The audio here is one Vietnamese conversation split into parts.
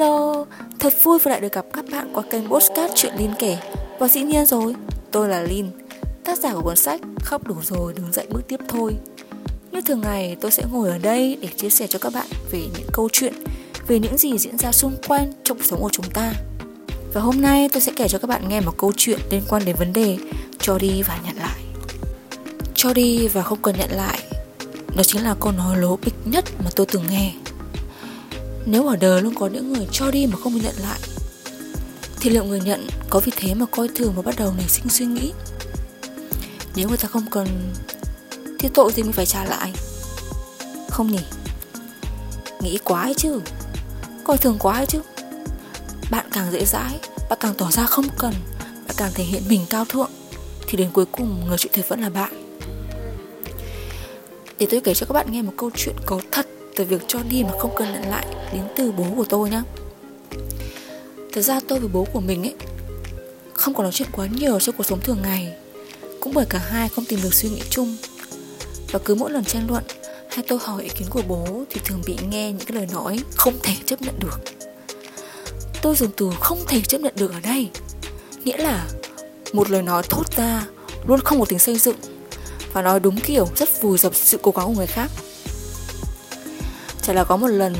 Hello, thật vui vừa lại được gặp các bạn qua kênh Postcard Chuyện Linh kể. Và dĩ nhiên rồi, tôi là Linh Tác giả của cuốn sách Khóc đủ rồi đứng dậy bước tiếp thôi. Như thường ngày tôi sẽ ngồi ở đây để chia sẻ cho các bạn về những câu chuyện Về những gì diễn ra xung quanh trong cuộc sống của chúng ta. Và hôm nay tôi sẽ kể cho các bạn nghe một câu chuyện liên quan đến vấn đề cho đi và nhận lại. Cho đi và không cần nhận lại Đó chính là câu nói lố bịch nhất mà tôi từng nghe nếu ở đời luôn có những người cho đi mà không nhận lại, Thì liệu người nhận có vì thế mà coi thường và bắt đầu nảy sinh suy nghĩ? Nếu người ta không cần Thì tội gì mình phải trả lại? Không nhỉ? Nghĩ quá ấy chứ. Coi thường quá ấy chứ. Bạn càng dễ dãi, Bạn càng tỏ ra không cần, Bạn càng thể hiện mình cao thượng, Thì đến cuối cùng người chịu thiệt vẫn là bạn. Để tôi kể cho các bạn nghe một câu chuyện có thật từ việc cho đi mà không cần nhận lại đến từ bố của tôi nhá. Thật ra tôi với bố của mình ấy, Không có nói chuyện quá nhiều trong cuộc sống thường ngày. Cũng bởi cả hai không tìm được suy nghĩ chung. Và cứ mỗi lần tranh luận hay tôi hỏi ý kiến của bố Thì thường bị nghe những cái lời nói không thể chấp nhận được. Tôi dùng từ không thể chấp nhận được ở đây, Nghĩa là một lời nói thốt ra luôn không có tính xây dựng Và nói đúng kiểu, rất vùi dập sự cố gắng của người khác. Chả là có một lần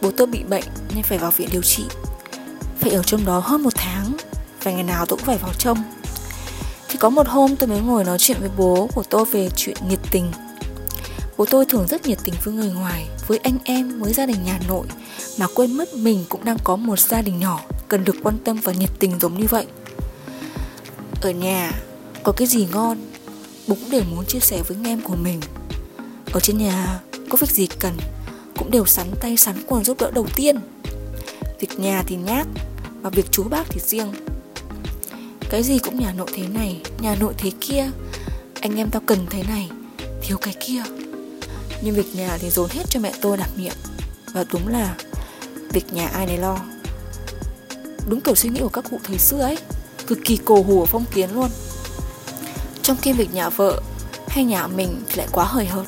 Bố tôi bị bệnh nên phải vào viện điều trị. Phải ở trong đó hơn một tháng Và ngày nào tôi cũng phải vào trông Thì có một hôm tôi mới ngồi nói chuyện với bố của tôi về chuyện nhiệt tình. Bố tôi thường rất nhiệt tình với người ngoài Với anh em, với gia đình nhà nội Mà quên mất mình cũng đang có một gia đình nhỏ Cần được quan tâm và nhiệt tình giống như vậy. Ở nhà Có cái gì ngon Bố cũng đều muốn chia sẻ với anh em của mình. Ở trên nhà Có việc gì cần cũng đều sắn tay sắn quần giúp đỡ đầu tiên. Việc nhà thì nhát và việc chú bác thì riêng. Cái gì cũng nhà nội thế này, Nhà nội thế kia. Anh em tao cần thế này, Thiếu cái kia. Nhưng việc nhà thì dồn hết cho mẹ tôi đảm nhiệm. Và đúng là Việc nhà ai nấy lo. Đúng kiểu suy nghĩ của các cụ thời xưa ấy, Cực kỳ cổ hủ phong kiến luôn. Trong khi việc nhà vợ Hay nhà mình thì lại quá hời hợt.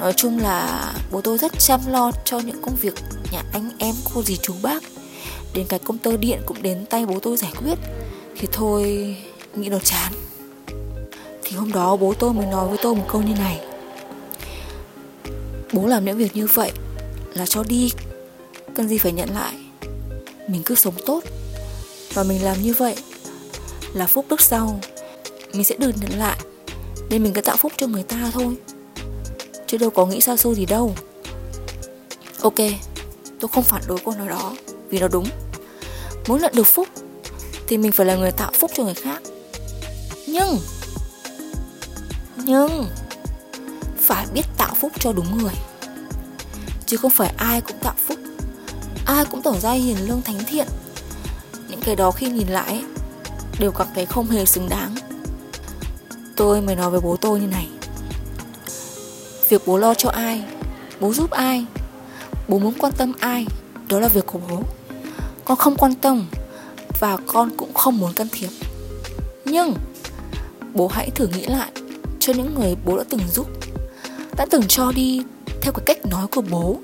Nói chung là bố tôi rất chăm lo cho những công việc nhà anh em cô dì chú bác. Đến cái công tơ điện cũng đến tay bố tôi giải quyết. Thì thôi, nghĩ nó chán. Thì hôm đó bố tôi mới nói với tôi một câu như này. Bố làm những việc như vậy là cho đi, Cần gì phải nhận lại. Mình cứ sống tốt. Và mình làm như vậy Là phúc đức sau. Mình sẽ được nhận lại. Nên mình cứ tạo phúc cho người ta thôi. Chứ đâu có nghĩ xa xôi gì đâu. Ok, Tôi không phản đối câu nói đó, Vì nó đúng. Muốn nhận được phúc, Thì mình phải là người tạo phúc cho người khác. Nhưng Nhưng, Phải biết tạo phúc cho đúng người. Chứ không phải ai cũng tạo phúc, Ai cũng tỏ ra hiền lương thánh thiện. Những cái đó khi nhìn lại, Đều cảm thấy không hề xứng đáng. Tôi mới nói với bố tôi như này. Việc bố lo cho ai, Bố giúp ai, Bố muốn quan tâm ai, Đó là việc của bố. Con không quan tâm Và con cũng không muốn can thiệp. Nhưng Bố hãy thử nghĩ lại Cho những người bố đã từng giúp, Đã từng cho đi Theo cái cách nói của bố,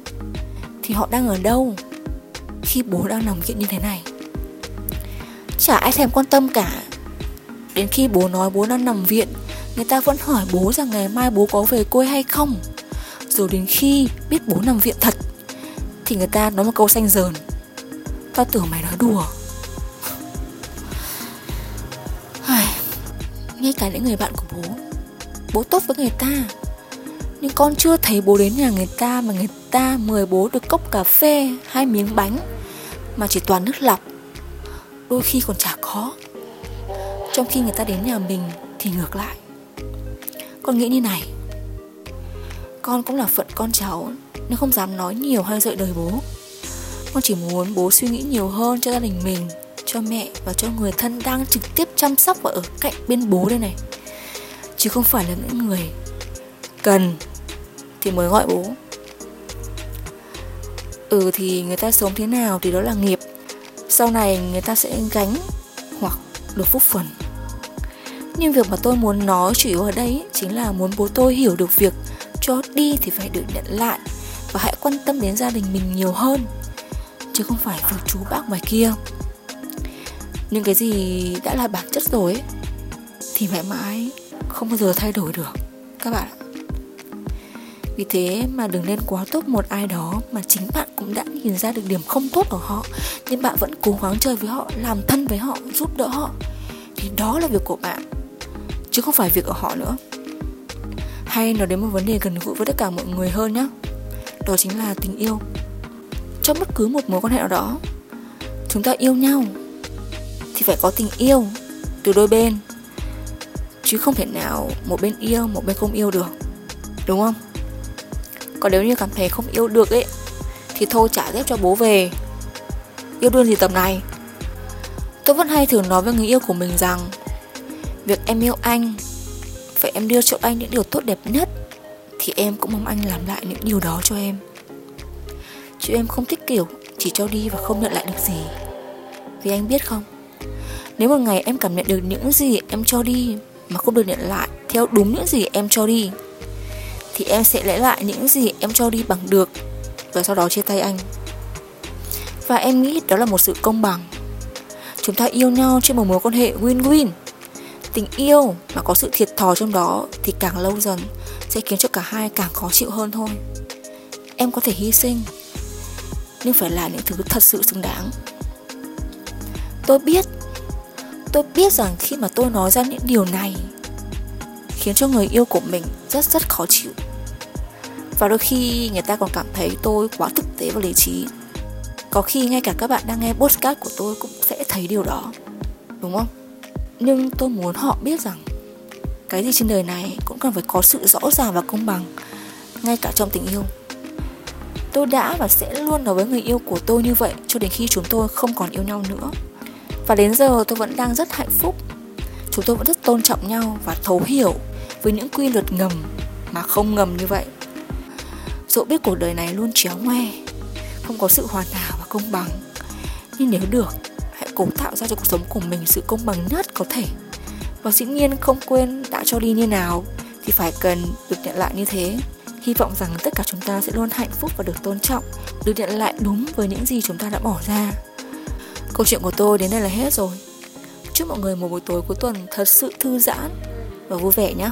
Thì họ đang ở đâu Khi bố đang nằm viện như thế này. Chả ai thèm quan tâm cả. Đến khi bố nói bố đang nằm viện Người ta vẫn hỏi bố rằng ngày mai bố có về quê hay không. Rồi đến khi biết bố nằm viện thật, Thì người ta nói một câu xanh dờn. Tao tưởng mày nói đùa. Ngay cả những người bạn của bố Bố tốt với người ta. Nhưng con chưa thấy bố đến nhà người ta Mà người ta mời bố được cốc cà phê, Hai miếng bánh, Mà chỉ toàn nước lọc. Đôi khi còn chả có. Trong khi người ta đến nhà mình Thì ngược lại con nghĩ như này. Con cũng là phận con cháu, Nên không dám nói nhiều hay dạy đời bố. Con chỉ muốn bố suy nghĩ nhiều hơn cho gia đình mình, Cho mẹ và cho người thân đang trực tiếp chăm sóc và ở cạnh bên bố đây này. Chứ không phải là những người Cần Thì mới gọi bố. Ừ thì người ta sống thế nào thì đó là nghiệp. Sau này người ta sẽ gánh Hoặc được phúc phần nhưng việc mà tôi muốn nói chủ yếu ở đây chính là muốn bố tôi hiểu được việc cho đi thì phải được nhận lại và hãy quan tâm đến gia đình mình nhiều hơn chứ không phải việc chú bác ngoài kia. Những cái gì đã là bản chất rồi ấy, thì mãi mãi không bao giờ thay đổi được các bạn vì thế mà đừng nên quá tốt một ai đó mà chính bạn cũng đã nhìn ra được điểm không tốt của họ nhưng bạn vẫn cố gắng chơi với họ làm thân với họ giúp đỡ họ. Thì đó là việc của bạn chứ không phải việc của họ nữa. Hay nói đến một vấn đề gần gũi với tất cả mọi người hơn nhé đó chính là tình yêu. Trong bất cứ một mối quan hệ nào đó, chúng ta yêu nhau thì phải có tình yêu từ đôi bên, chứ không thể nào một bên yêu, một bên không yêu được. Đúng không? Còn nếu như cảm thấy không yêu được ấy, thì thôi trả dép cho bố về. Yêu đương gì tầm này? Tôi vẫn hay thường nói với người yêu của mình rằng việc em yêu anh, Vậy em đưa cho anh những điều tốt đẹp nhất, thì em cũng mong anh làm lại những điều đó cho em. Chứ em không thích kiểu chỉ cho đi và không nhận lại được gì. Vì anh biết không, nếu một ngày em cảm nhận được những gì em cho đi mà không được nhận lại theo đúng những gì em cho đi, thì em sẽ lấy lại những gì em cho đi bằng được và sau đó chia tay anh. Và em nghĩ đó là một sự công bằng. Chúng ta yêu nhau trên một mối quan hệ win-win tình yêu mà có sự thiệt thòi trong đó thì càng lâu dần sẽ khiến cho cả hai càng khó chịu hơn thôi. Em có thể hy sinh, nhưng phải là những thứ thật sự xứng đáng. Tôi biết tôi biết rằng khi mà tôi nói ra những điều này, khiến cho người yêu của mình rất rất khó chịu. Và đôi khi người ta còn cảm thấy tôi quá thực tế và lý trí. Có khi ngay cả các bạn đang nghe podcast của tôi cũng sẽ thấy điều đó, đúng không? Nhưng tôi muốn họ biết rằng cái gì trên đời này cũng cần phải có sự rõ ràng và công bằng, ngay cả trong tình yêu. Tôi đã và sẽ luôn nói với người yêu của tôi như vậy cho đến khi chúng tôi không còn yêu nhau nữa. Và đến giờ tôi vẫn đang rất hạnh phúc. Chúng tôi vẫn rất tôn trọng nhau và thấu hiểu với những quy luật ngầm mà không ngầm như vậy. Dẫu biết cuộc đời này luôn chéo ngoe, không có sự hoàn hảo và công bằng, nhưng nếu được cố tạo ra cho cuộc sống của mình sự công bằng nhất có thể. Và dĩ nhiên không quên đã cho đi như nào, thì phải cần được nhận lại như thế. Hy vọng rằng tất cả chúng ta sẽ luôn hạnh phúc và được tôn trọng, được nhận lại đúng với những gì chúng ta đã bỏ ra. Câu chuyện của tôi đến đây là hết rồi. Chúc mọi người một buổi tối cuối tuần thật sự thư giãn và vui vẻ nhé.